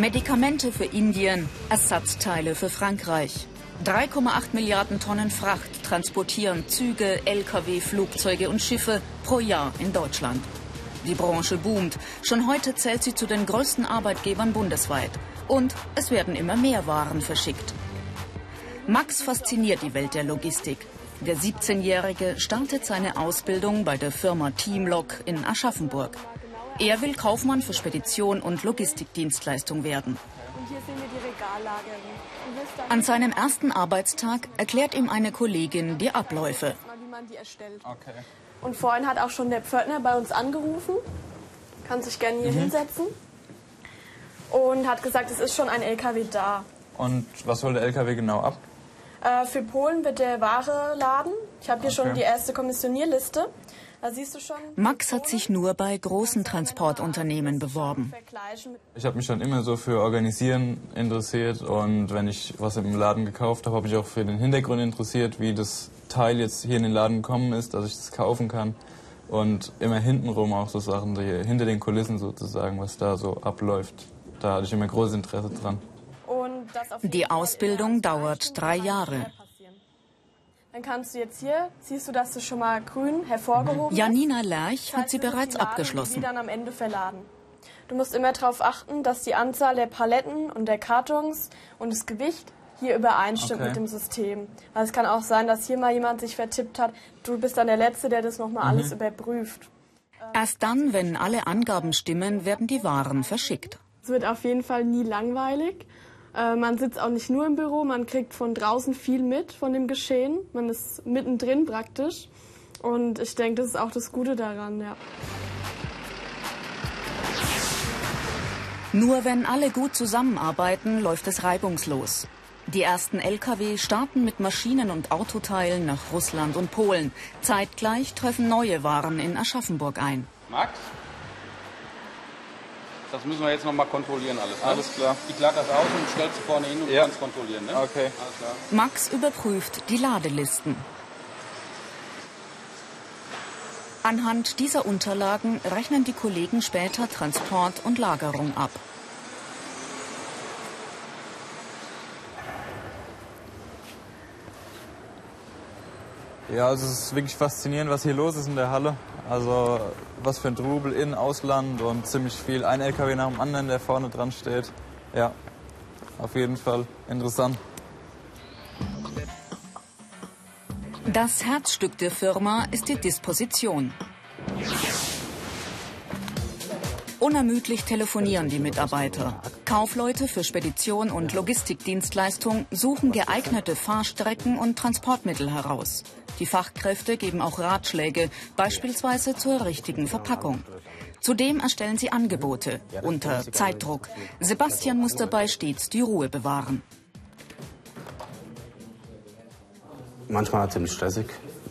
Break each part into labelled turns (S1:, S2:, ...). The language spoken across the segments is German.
S1: Medikamente für Indien, Ersatzteile für Frankreich. 3,8 Milliarden Tonnen Fracht transportieren Züge, Lkw, Flugzeuge und Schiffe pro Jahr in Deutschland. Die Branche boomt. Schon heute zählt sie zu den größten Arbeitgebern bundesweit. Und es werden immer mehr Waren verschickt. Max fasziniert die Welt der Logistik. Der 17-Jährige startet seine Ausbildung bei der Firma Teamlog in Aschaffenburg. Er will Kaufmann für Spedition und Logistikdienstleistung werden. An seinem ersten Arbeitstag erklärt ihm eine Kollegin die Abläufe.
S2: Okay. Und vorhin hat auch schon der Pförtner bei uns angerufen, kann sich gerne hier mhm. hinsetzen und hat gesagt, es ist schon ein LKW da.
S3: Und was soll der LKW genau ab?
S2: Äh, für Polen wird der Ware laden. Ich habe hier okay. schon die erste Kommissionierliste.
S1: Max hat sich nur bei großen Transportunternehmen beworben.
S3: Ich habe mich schon immer so für Organisieren interessiert und wenn ich was im Laden gekauft habe, habe ich auch für den Hintergrund interessiert, wie das Teil jetzt hier in den Laden gekommen ist, dass ich das kaufen kann und immer hintenrum auch so Sachen, die, hinter den Kulissen sozusagen, was da so abläuft. Da hatte ich immer großes Interesse dran.
S1: Die Ausbildung dauert drei Jahre.
S2: Dann kannst du jetzt hier, siehst du, dass du schon mal grün hervorgehoben
S1: Janina Lerch hat sie bereits abgeschlossen. Die
S2: dann am Ende verladen. Du musst immer darauf achten, dass die Anzahl der Paletten und der Kartons und das Gewicht hier übereinstimmt okay. mit dem System. Weil es kann auch sein, dass hier mal jemand sich vertippt hat. Du bist dann der Letzte, der das nochmal mhm. alles überprüft.
S1: Erst dann, wenn alle Angaben stimmen, werden die Waren verschickt.
S2: Es wird auf jeden Fall nie langweilig. Äh, man sitzt auch nicht nur im Büro, man kriegt von draußen viel mit von dem Geschehen. Man ist mittendrin praktisch. Und ich denke, das ist auch das Gute daran, ja.
S1: Nur wenn alle gut zusammenarbeiten, läuft es reibungslos. Die ersten Lkw starten mit Maschinen und Autoteilen nach Russland und Polen. Zeitgleich treffen neue Waren in Aschaffenburg ein.
S4: Max? Das müssen wir jetzt nochmal kontrollieren alles. Ne?
S3: Alles klar.
S4: Ich lade das aus und stelle es vorne hin und ja. kann es kontrollieren. Ne?
S3: Okay.
S4: Alles klar.
S1: Max überprüft die Ladelisten. Anhand dieser Unterlagen rechnen die Kollegen später Transport und Lagerung ab.
S3: Ja, also es ist wirklich faszinierend, was hier los ist in der Halle. Also was für ein Trubel in, Ausland und ziemlich viel. Ein LKW nach dem anderen, der vorne dran steht. Ja, auf jeden Fall interessant.
S1: Das Herzstück der Firma ist die Disposition. Unermüdlich telefonieren die Mitarbeiter. Kaufleute für Spedition und Logistikdienstleistung suchen geeignete Fahrstrecken und Transportmittel heraus. Die Fachkräfte geben auch Ratschläge, beispielsweise zur richtigen Verpackung. Zudem erstellen sie Angebote unter Zeitdruck. Sebastian muss dabei stets die Ruhe bewahren.
S5: Manchmal ziemlich stressig,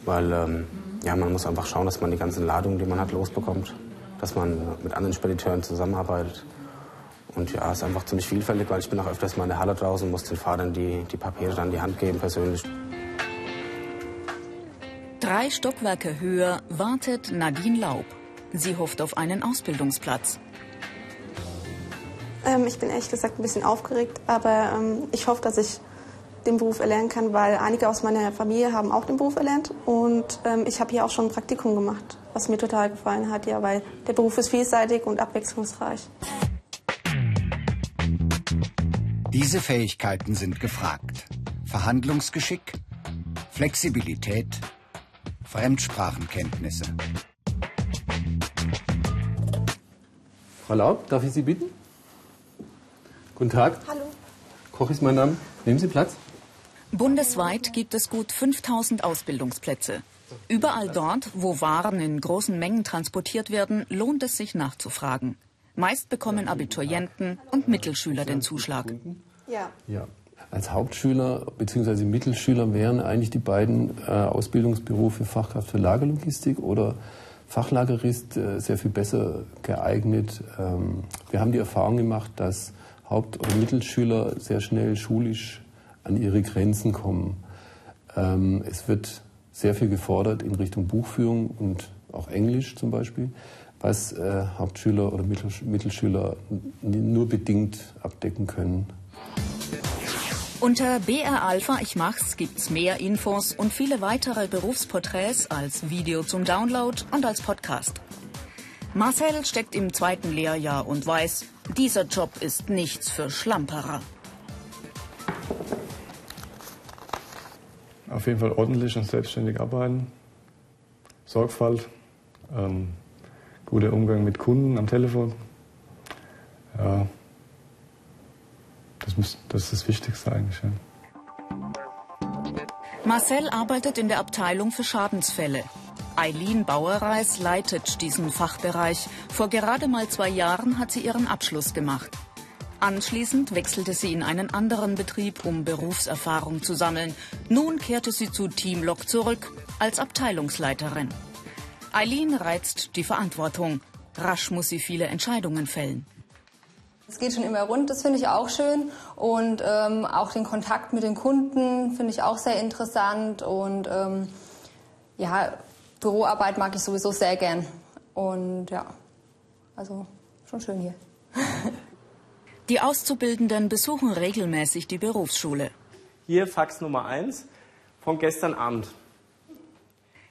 S5: weil ähm, ja, man muss einfach schauen, dass man die ganzen Ladungen, die man hat, losbekommt. Dass man mit anderen Spediteuren zusammenarbeitet. Und ja, es ist einfach ziemlich vielfältig, weil ich bin auch öfters mal in der Halle draußen und muss den Fahrern die, die Papiere dann in die Hand geben persönlich.
S1: Drei Stockwerke höher wartet Nadine Laub. Sie hofft auf einen Ausbildungsplatz.
S6: Ähm, ich bin ehrlich gesagt ein bisschen aufgeregt, aber ähm, ich hoffe, dass ich den Beruf erlernen kann, weil einige aus meiner Familie haben auch den Beruf erlernt und ähm, ich habe hier auch schon ein Praktikum gemacht, was mir total gefallen hat, ja, weil der Beruf ist vielseitig und abwechslungsreich.
S7: Diese Fähigkeiten sind gefragt. Verhandlungsgeschick, Flexibilität, Fremdsprachenkenntnisse.
S8: Frau Laub, darf ich Sie bitten? Guten Tag.
S6: Hallo.
S8: Koch ist mein Name. Nehmen Sie Platz.
S1: Bundesweit gibt es gut 5000 Ausbildungsplätze. Überall dort, wo Waren in großen Mengen transportiert werden, lohnt es sich nachzufragen. Meist bekommen Abiturienten und Mittelschüler den Zuschlag.
S6: Ja.
S8: ja als Hauptschüler bzw. Mittelschüler wären eigentlich die beiden äh, Ausbildungsberufe Fachkraft für Lagerlogistik oder Fachlagerist äh, sehr viel besser geeignet. Ähm, wir haben die Erfahrung gemacht, dass Haupt- oder Mittelschüler sehr schnell schulisch an ihre Grenzen kommen. Ähm, es wird sehr viel gefordert in Richtung Buchführung und auch Englisch zum Beispiel, was äh, Hauptschüler oder Mittelschüler nur bedingt abdecken können.
S1: Unter BR Alpha Ich Mach's gibt's mehr Infos und viele weitere Berufsporträts als Video zum Download und als Podcast. Marcel steckt im zweiten Lehrjahr und weiß, dieser Job ist nichts für Schlamperer.
S9: Auf jeden Fall ordentlich und selbstständig arbeiten. Sorgfalt, ähm, guter Umgang mit Kunden am Telefon. Ja, das, muss, das ist das Wichtigste eigentlich. Ja.
S1: Marcel arbeitet in der Abteilung für Schadensfälle. Eileen Bauerreis leitet diesen Fachbereich. Vor gerade mal zwei Jahren hat sie ihren Abschluss gemacht. Anschließend wechselte sie in einen anderen Betrieb, um Berufserfahrung zu sammeln. Nun kehrte sie zu Team Lok zurück als Abteilungsleiterin. Eileen reizt die Verantwortung. Rasch muss sie viele Entscheidungen fällen.
S10: Es geht schon immer rund, das finde ich auch schön. Und ähm, auch den Kontakt mit den Kunden finde ich auch sehr interessant. Und ähm, ja, Büroarbeit mag ich sowieso sehr gern. Und ja, also schon schön hier.
S1: die Auszubildenden besuchen regelmäßig die Berufsschule.
S11: Hier Fax Nummer 1 von gestern Abend.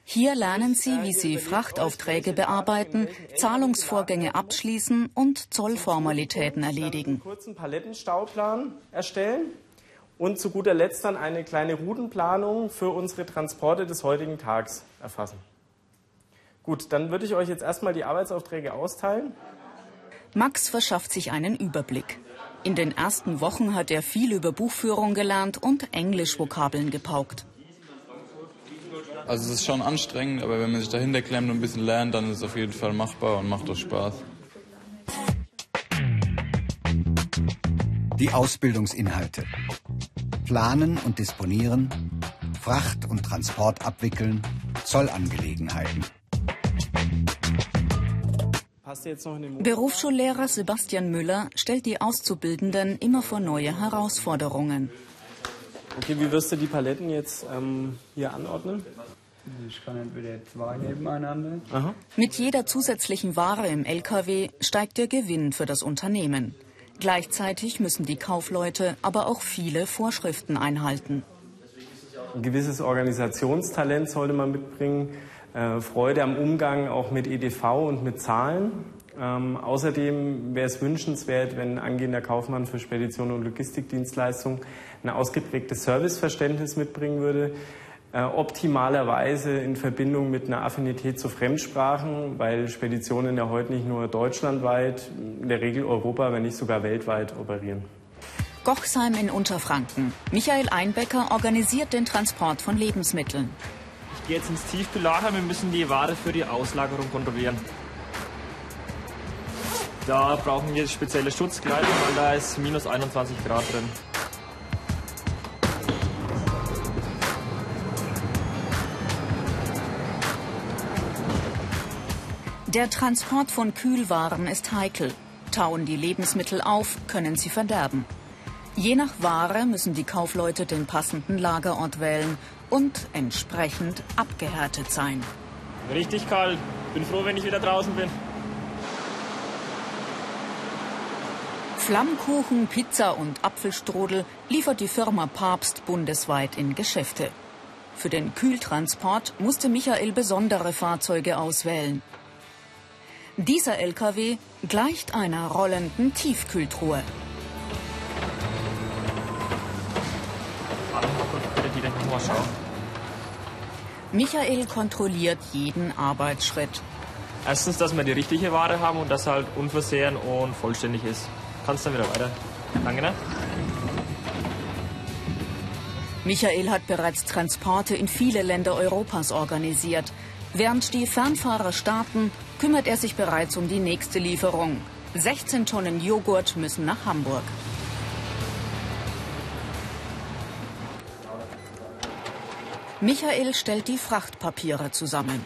S1: Hier lernen Sie, wie Sie Frachtaufträge bearbeiten, Zahlungsvorgänge abschließen und Zollformalitäten erledigen.
S11: Einen kurzen Palettenstauplan erstellen und zu guter Letzt dann eine kleine Routenplanung für unsere Transporte des heutigen Tags erfassen. Gut, dann würde ich euch jetzt erstmal die Arbeitsaufträge austeilen.
S1: Max verschafft sich einen Überblick. In den ersten Wochen hat er viel über Buchführung gelernt und Englischvokabeln gepaukt.
S3: Also es ist schon anstrengend, aber wenn man sich dahinter klemmt und ein bisschen lernt, dann ist es auf jeden Fall machbar und macht auch Spaß.
S7: Die Ausbildungsinhalte. Planen und disponieren, Fracht- und Transport abwickeln, Zollangelegenheiten.
S1: Berufsschullehrer Sebastian Müller stellt die Auszubildenden immer vor neue Herausforderungen.
S11: Okay, wie wirst du die Paletten jetzt ähm, hier anordnen?
S12: Ich kann entweder zwei nebeneinander.
S1: Aha. Mit jeder zusätzlichen Ware im LKW steigt der Gewinn für das Unternehmen. Gleichzeitig müssen die Kaufleute aber auch viele Vorschriften einhalten.
S11: Ein gewisses Organisationstalent sollte man mitbringen, äh, Freude am Umgang auch mit EDV und mit Zahlen. Ähm, außerdem wäre es wünschenswert, wenn angehender Kaufmann für Spedition und Logistikdienstleistungen ein ausgeprägtes Serviceverständnis mitbringen würde. Äh, optimalerweise in Verbindung mit einer Affinität zu Fremdsprachen, weil Speditionen ja heute nicht nur deutschlandweit, in der Regel Europa, wenn nicht sogar weltweit operieren.
S1: Gochsheim in Unterfranken. Michael Einbecker organisiert den Transport von Lebensmitteln.
S13: Jetzt ins Tiefkühllager, wir müssen die Ware für die Auslagerung kontrollieren. Da brauchen wir spezielle Schutzkleidung, weil da ist minus 21 Grad drin.
S1: Der Transport von Kühlwaren ist heikel. Tauen die Lebensmittel auf, können sie verderben. Je nach Ware müssen die Kaufleute den passenden Lagerort wählen und entsprechend abgehärtet sein.
S13: Richtig kalt. Bin froh, wenn ich wieder draußen bin.
S1: Flammkuchen, Pizza und Apfelstrudel liefert die Firma Papst bundesweit in Geschäfte. Für den Kühltransport musste Michael besondere Fahrzeuge auswählen. Dieser LKW gleicht einer rollenden Tiefkühltruhe. Michael kontrolliert jeden Arbeitsschritt.
S13: Erstens, dass wir die richtige Ware haben und dass halt unversehen und vollständig ist. Kannst dann wieder weiter. Danke, ne?
S1: Michael hat bereits Transporte in viele Länder Europas organisiert. Während die Fernfahrer starten, kümmert er sich bereits um die nächste Lieferung. 16 Tonnen Joghurt müssen nach Hamburg. Michael stellt die Frachtpapiere zusammen.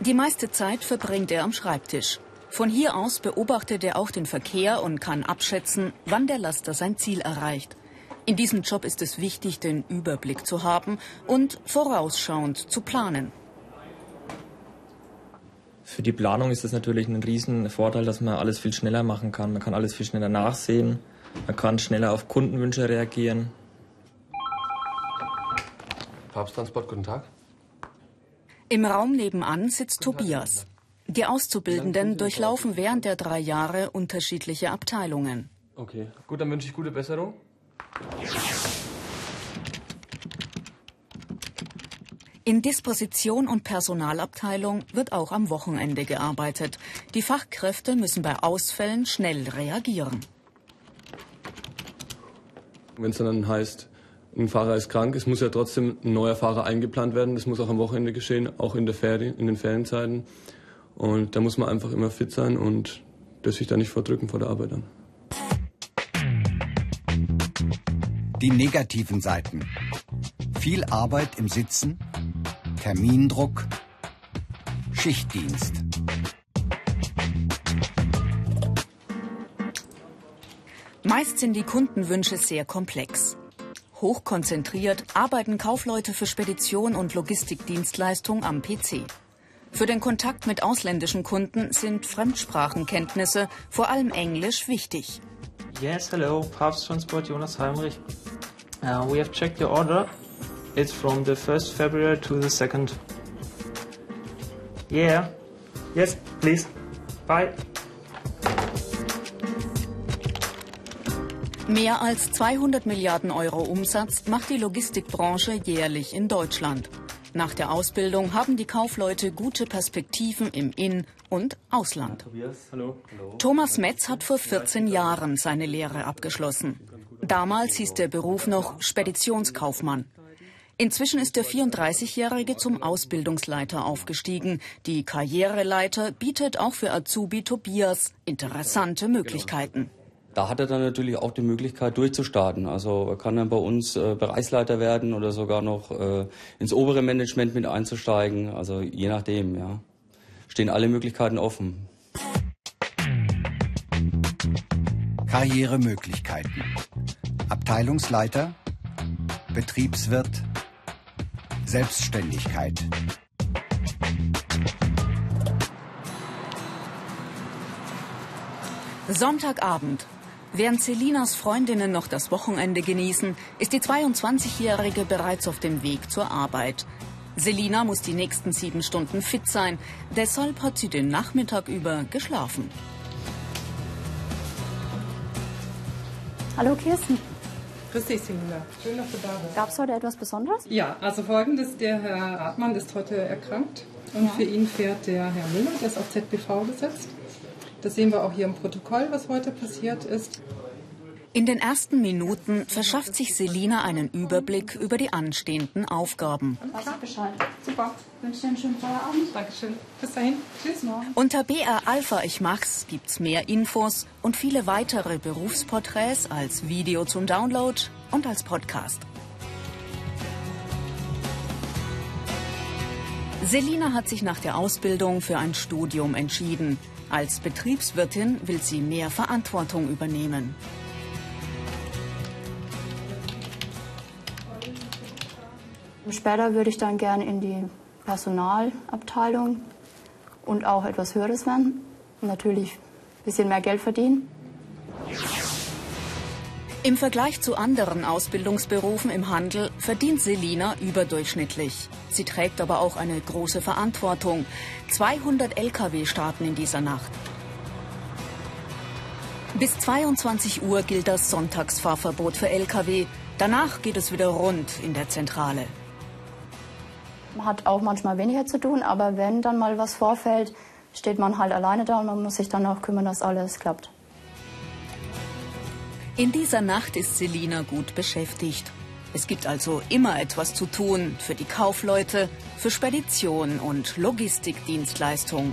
S1: Die meiste Zeit verbringt er am Schreibtisch. Von hier aus beobachtet er auch den Verkehr und kann abschätzen, wann der Laster sein Ziel erreicht. In diesem Job ist es wichtig, den Überblick zu haben und vorausschauend zu planen.
S13: Für die Planung ist es natürlich ein Riesenvorteil, dass man alles viel schneller machen kann. Man kann alles viel schneller nachsehen. Man kann schneller auf Kundenwünsche reagieren.
S14: Papsttransport, guten Tag.
S1: Im Raum nebenan sitzt Tobias. Die Auszubildenden durchlaufen während der drei Jahre unterschiedliche Abteilungen.
S13: Okay, gut, dann wünsche ich gute Besserung.
S1: In Disposition und Personalabteilung wird auch am Wochenende gearbeitet. Die Fachkräfte müssen bei Ausfällen schnell reagieren.
S15: Wenn es dann heißt, ein Fahrer ist krank, es muss ja trotzdem ein neuer Fahrer eingeplant werden. Das muss auch am Wochenende geschehen, auch in, der Ferien, in den Ferienzeiten. Und da muss man einfach immer fit sein und das sich da nicht verdrücken vor der Arbeit an.
S7: Die negativen Seiten. Viel Arbeit im Sitzen, Termindruck, Schichtdienst.
S1: Meist sind die Kundenwünsche sehr komplex. Hochkonzentriert arbeiten Kaufleute für Spedition und Logistikdienstleistung am PC. Für den Kontakt mit ausländischen Kunden sind Fremdsprachenkenntnisse, vor allem Englisch, wichtig.
S16: Yes, hello, Papst Transport Jonas Heimrich. Uh, we have checked your order. It's from the 1st February to the 2nd. Yeah. Yes, please. Bye.
S1: Mehr als 200 Milliarden Euro Umsatz macht die Logistikbranche jährlich in Deutschland. Nach der Ausbildung haben die Kaufleute gute Perspektiven im In- und Ausland. Thomas Metz hat vor 14 Jahren seine Lehre abgeschlossen. Damals hieß der Beruf noch Speditionskaufmann. Inzwischen ist der 34-Jährige zum Ausbildungsleiter aufgestiegen. Die Karriereleiter bietet auch für Azubi Tobias interessante Möglichkeiten.
S17: Da hat er dann natürlich auch die Möglichkeit durchzustarten. Also er kann dann bei uns äh, Bereichsleiter werden oder sogar noch äh, ins obere Management mit einzusteigen. Also je nachdem, ja. Stehen alle Möglichkeiten offen.
S7: Karrieremöglichkeiten. Abteilungsleiter, Betriebswirt, Selbstständigkeit.
S1: Sonntagabend. Während Selinas Freundinnen noch das Wochenende genießen, ist die 22-Jährige bereits auf dem Weg zur Arbeit. Selina muss die nächsten sieben Stunden fit sein, deshalb hat sie den Nachmittag über geschlafen.
S18: Hallo Kirsten.
S19: Grüß dich, Selina. Schön, dass du da bist.
S18: Gab es heute etwas Besonderes?
S19: Ja, also folgendes, der Herr Hartmann ist heute erkrankt und ja. für ihn fährt der Herr Müller, der ist auf ZBV gesetzt. Das sehen wir auch hier im Protokoll, was heute passiert ist.
S1: In den ersten Minuten verschafft sich Selina einen Überblick über die anstehenden Aufgaben.
S18: Super. Wünsche dir einen schönen Feierabend.
S19: Dankeschön. Bis dahin. Tschüss.
S1: Unter BR Alpha Ich Mach's gibt's mehr Infos und viele weitere Berufsporträts als Video zum Download und als Podcast. Selina hat sich nach der Ausbildung für ein Studium entschieden. Als Betriebswirtin will sie mehr Verantwortung übernehmen.
S18: Später würde ich dann gerne in die Personalabteilung und auch etwas Höheres werden. Natürlich ein bisschen mehr Geld verdienen.
S1: Im Vergleich zu anderen Ausbildungsberufen im Handel verdient Selina überdurchschnittlich. Sie trägt aber auch eine große Verantwortung. 200 Lkw starten in dieser Nacht. Bis 22 Uhr gilt das Sonntagsfahrverbot für Lkw. Danach geht es wieder rund in der Zentrale.
S18: Hat auch manchmal weniger zu tun, aber wenn dann mal was vorfällt, steht man halt alleine da und man muss sich dann auch kümmern, dass alles klappt.
S1: In dieser Nacht ist Selina gut beschäftigt. Es gibt also immer etwas zu tun für die Kaufleute, für Spedition und Logistikdienstleistung.